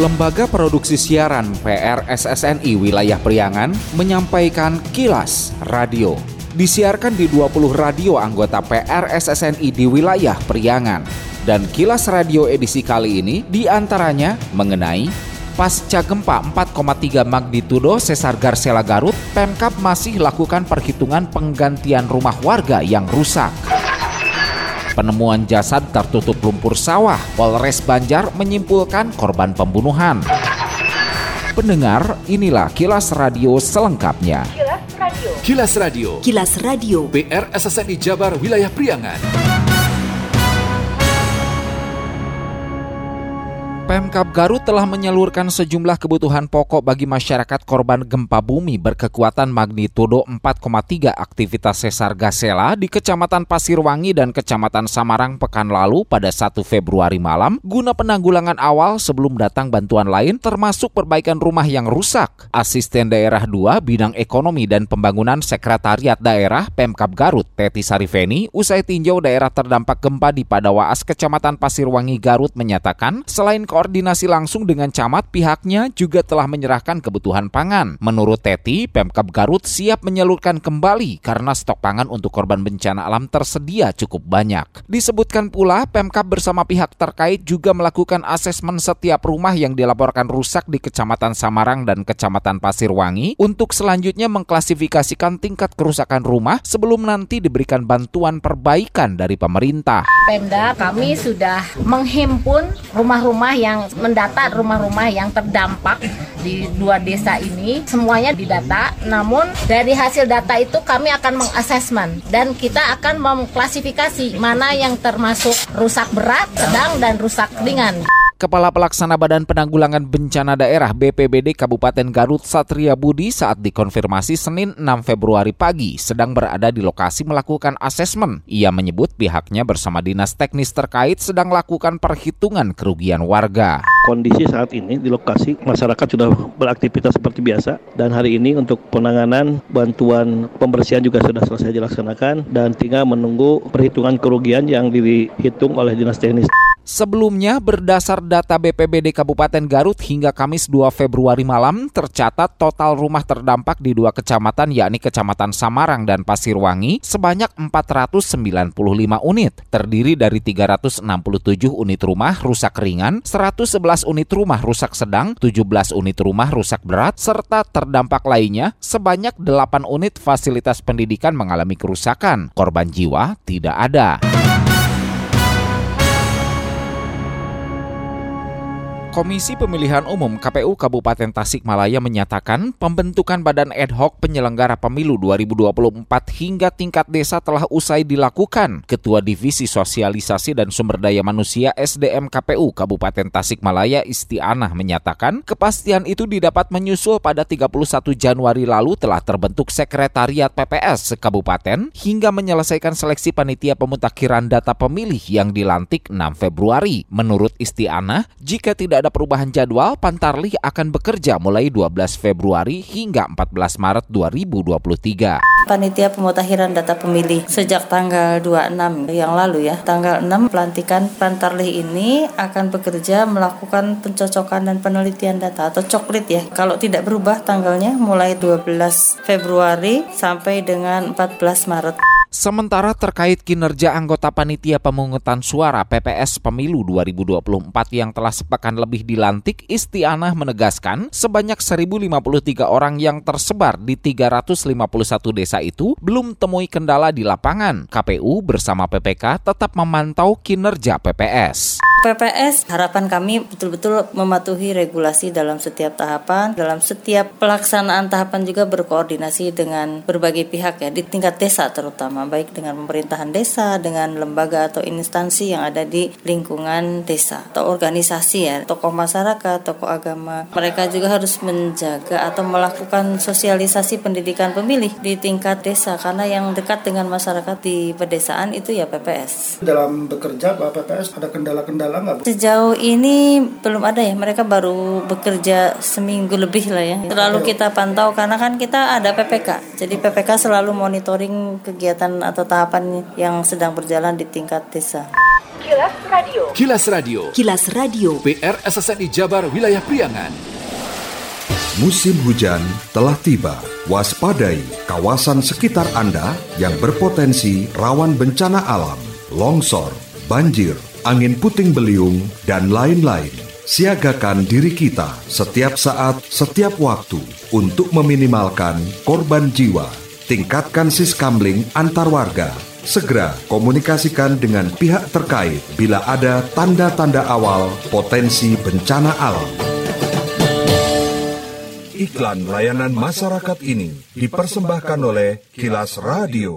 Lembaga Produksi Siaran PRSSNI Wilayah Priangan menyampaikan kilas radio. Disiarkan di 20 radio anggota PRSSNI di wilayah Priangan. Dan kilas radio edisi kali ini di antaranya mengenai Pasca gempa 4,3 magnitudo sesar Garsela Garut, Pemkap masih lakukan perhitungan penggantian rumah warga yang rusak. Penemuan jasad tertutup lumpur sawah, Polres Banjar menyimpulkan korban pembunuhan. Pendengar, inilah kilas radio selengkapnya. Kilas Radio. Kilas Radio. Kilas Radio. PR SSNI Jabar Wilayah Priangan. Pemkap Garut telah menyalurkan sejumlah kebutuhan pokok bagi masyarakat korban gempa bumi berkekuatan magnitudo 4,3 aktivitas sesar Gasela di Kecamatan Pasirwangi dan Kecamatan Samarang pekan lalu pada 1 Februari malam guna penanggulangan awal sebelum datang bantuan lain termasuk perbaikan rumah yang rusak. Asisten Daerah 2 Bidang Ekonomi dan Pembangunan Sekretariat Daerah Pemkap Garut Teti Sarifeni usai tinjau daerah terdampak gempa di Padawaas Kecamatan Pasirwangi Garut menyatakan selain koordinasi langsung dengan camat, pihaknya juga telah menyerahkan kebutuhan pangan. Menurut Teti, Pemkap Garut siap menyalurkan kembali karena stok pangan untuk korban bencana alam tersedia cukup banyak. Disebutkan pula, Pemkap bersama pihak terkait juga melakukan asesmen setiap rumah yang dilaporkan rusak di Kecamatan Samarang dan Kecamatan Pasirwangi untuk selanjutnya mengklasifikasikan tingkat kerusakan rumah sebelum nanti diberikan bantuan perbaikan dari pemerintah. Pemda kami sudah menghimpun rumah-rumah yang yang mendata rumah-rumah yang terdampak di dua desa ini semuanya didata namun dari hasil data itu kami akan mengasesmen dan kita akan mengklasifikasi mana yang termasuk rusak berat, sedang dan rusak ringan. Kepala Pelaksana Badan Penanggulangan Bencana Daerah BPBD Kabupaten Garut Satria Budi saat dikonfirmasi Senin 6 Februari pagi sedang berada di lokasi melakukan asesmen. Ia menyebut pihaknya bersama dinas teknis terkait sedang melakukan perhitungan kerugian warga. Kondisi saat ini di lokasi masyarakat sudah beraktivitas seperti biasa dan hari ini untuk penanganan bantuan pembersihan juga sudah selesai dilaksanakan dan tinggal menunggu perhitungan kerugian yang dihitung oleh dinas teknis. Sebelumnya, berdasar data BPBD Kabupaten Garut hingga Kamis 2 Februari malam, tercatat total rumah terdampak di dua kecamatan yakni Kecamatan Samarang dan Pasirwangi sebanyak 495 unit, terdiri dari 367 unit rumah rusak ringan, 111 unit rumah rusak sedang, 17 unit rumah rusak berat, serta terdampak lainnya sebanyak 8 unit fasilitas pendidikan mengalami kerusakan. Korban jiwa tidak ada. Komisi Pemilihan Umum KPU Kabupaten Tasikmalaya menyatakan pembentukan Badan Ad Hoc Penyelenggara Pemilu 2024 hingga tingkat desa telah usai dilakukan. Ketua Divisi Sosialisasi dan Sumber Daya Manusia SDM KPU Kabupaten Tasikmalaya Istianah menyatakan kepastian itu didapat menyusul pada 31 Januari lalu telah terbentuk Sekretariat PPS Kabupaten hingga menyelesaikan seleksi panitia pemutakhiran data pemilih yang dilantik 6 Februari. Menurut Istianah, jika tidak ada perubahan jadwal, Pantarlih akan bekerja mulai 12 Februari hingga 14 Maret 2023. Panitia pemutakhiran data pemilih sejak tanggal 26 yang lalu ya. Tanggal 6 pelantikan Pantarlih ini akan bekerja melakukan pencocokan dan penelitian data atau coklit ya. Kalau tidak berubah tanggalnya mulai 12 Februari sampai dengan 14 Maret. Sementara terkait kinerja anggota panitia pemungutan suara PPS Pemilu 2024 yang telah sepekan lebih dilantik, Istianah menegaskan sebanyak 1053 orang yang tersebar di 351 desa itu belum temui kendala di lapangan. KPU bersama PPK tetap memantau kinerja PPS. PPS harapan kami betul-betul mematuhi regulasi dalam setiap tahapan, dalam setiap pelaksanaan tahapan juga berkoordinasi dengan berbagai pihak ya di tingkat desa terutama baik dengan pemerintahan desa, dengan lembaga atau instansi yang ada di lingkungan desa atau organisasi ya, tokoh masyarakat, tokoh agama. Mereka juga harus menjaga atau melakukan sosialisasi pendidikan pemilih di tingkat desa karena yang dekat dengan masyarakat di pedesaan itu ya PPS. Dalam bekerja Pak PPS ada kendala-kendala kendala nggak? Sejauh ini belum ada ya. Mereka baru bekerja seminggu lebih lah ya. Selalu kita pantau karena kan kita ada PPK. Jadi PPK selalu monitoring kegiatan atau tahapan yang sedang berjalan di tingkat desa. Kilas Radio. Kilas Radio. Kilas Radio. PR SSNI Jabar Wilayah Priangan. Musim hujan telah tiba. Waspadai kawasan sekitar Anda yang berpotensi rawan bencana alam, longsor, banjir, angin puting beliung, dan lain-lain. Siagakan diri kita setiap saat, setiap waktu untuk meminimalkan korban jiwa. Tingkatkan siskamling antar warga. Segera komunikasikan dengan pihak terkait bila ada tanda-tanda awal potensi bencana alam. Iklan layanan masyarakat ini dipersembahkan oleh Kilas Radio.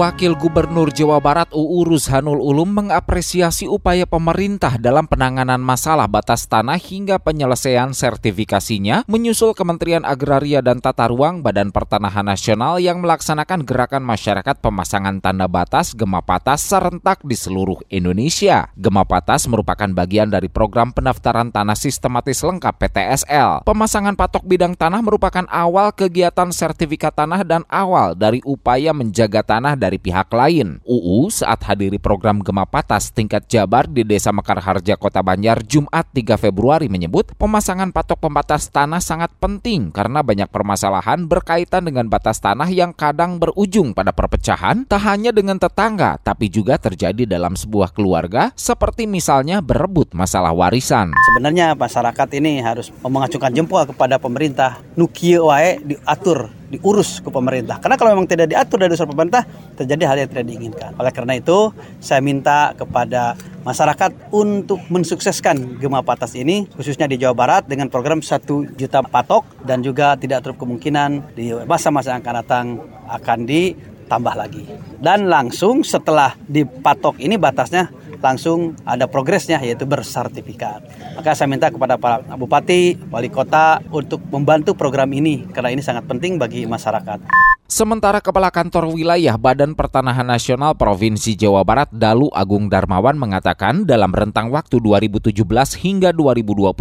Wakil Gubernur Jawa Barat UU Ruzhanul Ulum mengapresiasi upaya pemerintah dalam penanganan masalah batas tanah hingga penyelesaian sertifikasinya menyusul Kementerian Agraria dan Tata Ruang Badan Pertanahan Nasional yang melaksanakan gerakan masyarakat pemasangan tanda batas Gema Patas serentak di seluruh Indonesia. Gema Patas merupakan bagian dari program pendaftaran tanah sistematis lengkap PTSL. Pemasangan patok bidang tanah merupakan awal kegiatan sertifikat tanah dan awal dari upaya menjaga tanah dari pihak lain. UU saat hadiri program Gema Patas tingkat Jabar di Desa Mekarharja, Kota Banjar, Jumat 3 Februari menyebut pemasangan patok pembatas tanah sangat penting karena banyak permasalahan berkaitan dengan batas tanah yang kadang berujung pada perpecahan tak hanya dengan tetangga tapi juga terjadi dalam sebuah keluarga seperti misalnya berebut masalah warisan. Sebenarnya masyarakat ini harus mengacungkan jempol kepada pemerintah. Nukie wae diatur diurus ke pemerintah. Karena kalau memang tidak diatur dari usaha pemerintah, terjadi hal yang tidak diinginkan. Oleh karena itu, saya minta kepada masyarakat untuk mensukseskan Gema Patas ini, khususnya di Jawa Barat dengan program 1 juta patok dan juga tidak terlalu kemungkinan di masa-masa yang akan datang akan ditambah lagi. Dan langsung setelah dipatok ini batasnya langsung ada progresnya yaitu bersertifikat. Maka saya minta kepada para bupati, wali kota untuk membantu program ini karena ini sangat penting bagi masyarakat. Sementara Kepala Kantor Wilayah Badan Pertanahan Nasional Provinsi Jawa Barat Dalu Agung Darmawan mengatakan dalam rentang waktu 2017 hingga 2022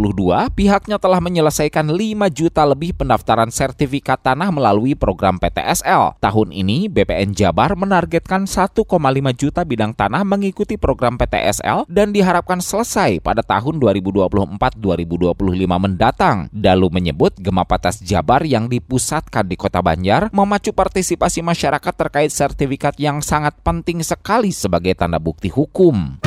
pihaknya telah menyelesaikan 5 juta lebih pendaftaran sertifikat tanah melalui program PTSL. Tahun ini BPN Jabar menargetkan 1,5 juta bidang tanah mengikuti program PTSL dan diharapkan selesai pada tahun 2024-2025 mendatang. Dalu menyebut Gema Patas Jabar yang dipusatkan di Kota Banjar memacu partisipasi masyarakat terkait sertifikat yang sangat penting sekali sebagai tanda bukti hukum.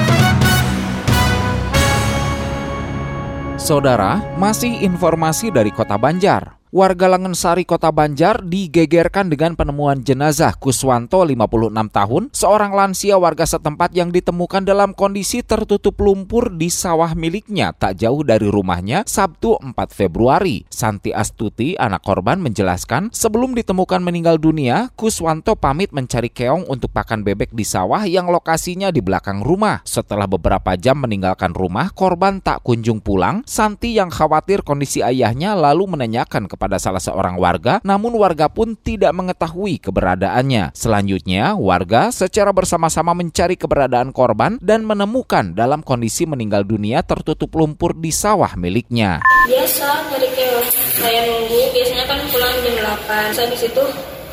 Saudara, masih informasi dari Kota Banjar. Warga Langensari Kota Banjar digegerkan dengan penemuan jenazah Kuswanto 56 tahun, seorang lansia warga setempat yang ditemukan dalam kondisi tertutup lumpur di sawah miliknya tak jauh dari rumahnya Sabtu 4 Februari. Santi Astuti, anak korban menjelaskan, sebelum ditemukan meninggal dunia, Kuswanto pamit mencari keong untuk pakan bebek di sawah yang lokasinya di belakang rumah. Setelah beberapa jam meninggalkan rumah, korban tak kunjung pulang. Santi yang khawatir kondisi ayahnya lalu menanyakan kepada kepada salah seorang warga, namun warga pun tidak mengetahui keberadaannya. Selanjutnya, warga secara bersama-sama mencari keberadaan korban dan menemukan dalam kondisi meninggal dunia tertutup lumpur di sawah miliknya. Biasa dari keong, saya nunggu, biasanya kan pulang jam 8. Saya di situ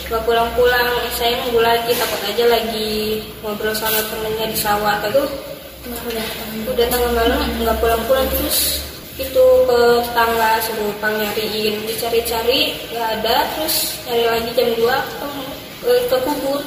nggak pulang-pulang, saya nunggu lagi, takut aja lagi ngobrol sama temennya di sawah. Itu udah, udah tengah malam nggak pulang-pulang terus itu ke tetangga suruh pang nyariin. Dicari-cari nggak ada. Terus nyari lagi jam 2 ketemu ke, ke kubur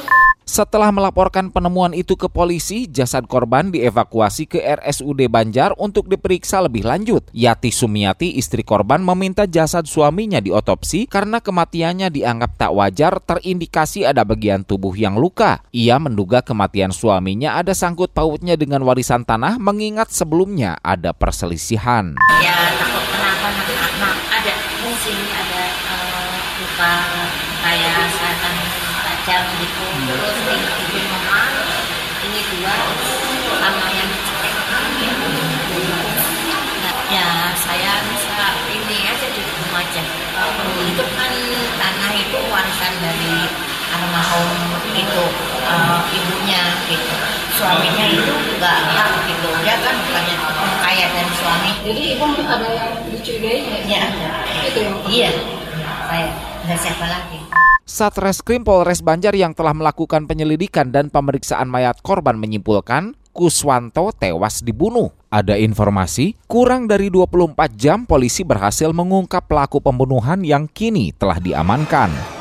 setelah melaporkan penemuan itu ke polisi, jasad korban dievakuasi ke RSUD Banjar untuk diperiksa lebih lanjut. Yati Sumiati, istri korban, meminta jasad suaminya diotopsi karena kematiannya dianggap tak wajar terindikasi ada bagian tubuh yang luka. Ia menduga kematian suaminya ada sangkut pautnya dengan warisan tanah mengingat sebelumnya ada perselisihan. Ya takut kenapa ada mungkin ada uh, luka warisan dari almarhum itu uh, ibunya gitu. Suaminya itu nggak hak gitu. Dia kan bukannya kaya dari suami. Jadi ibu ada yang dicurigai? Ya. Itu yang iya. Saya nggak siapa lagi? Satreskrim Polres Banjar yang telah melakukan penyelidikan dan pemeriksaan mayat korban menyimpulkan Kuswanto tewas dibunuh. Ada informasi, kurang dari 24 jam polisi berhasil mengungkap pelaku pembunuhan yang kini telah diamankan.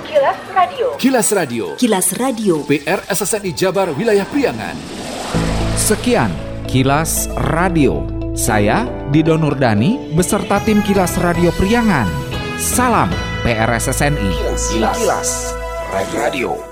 Kilas Radio. Kilas Radio. Kilas Radio. PR SSNI Jabar Wilayah Priangan. Sekian Kilas Radio. Saya Dido Nurdani beserta tim Kilas Radio Priangan. Salam PRSSNI. Kilas Radio.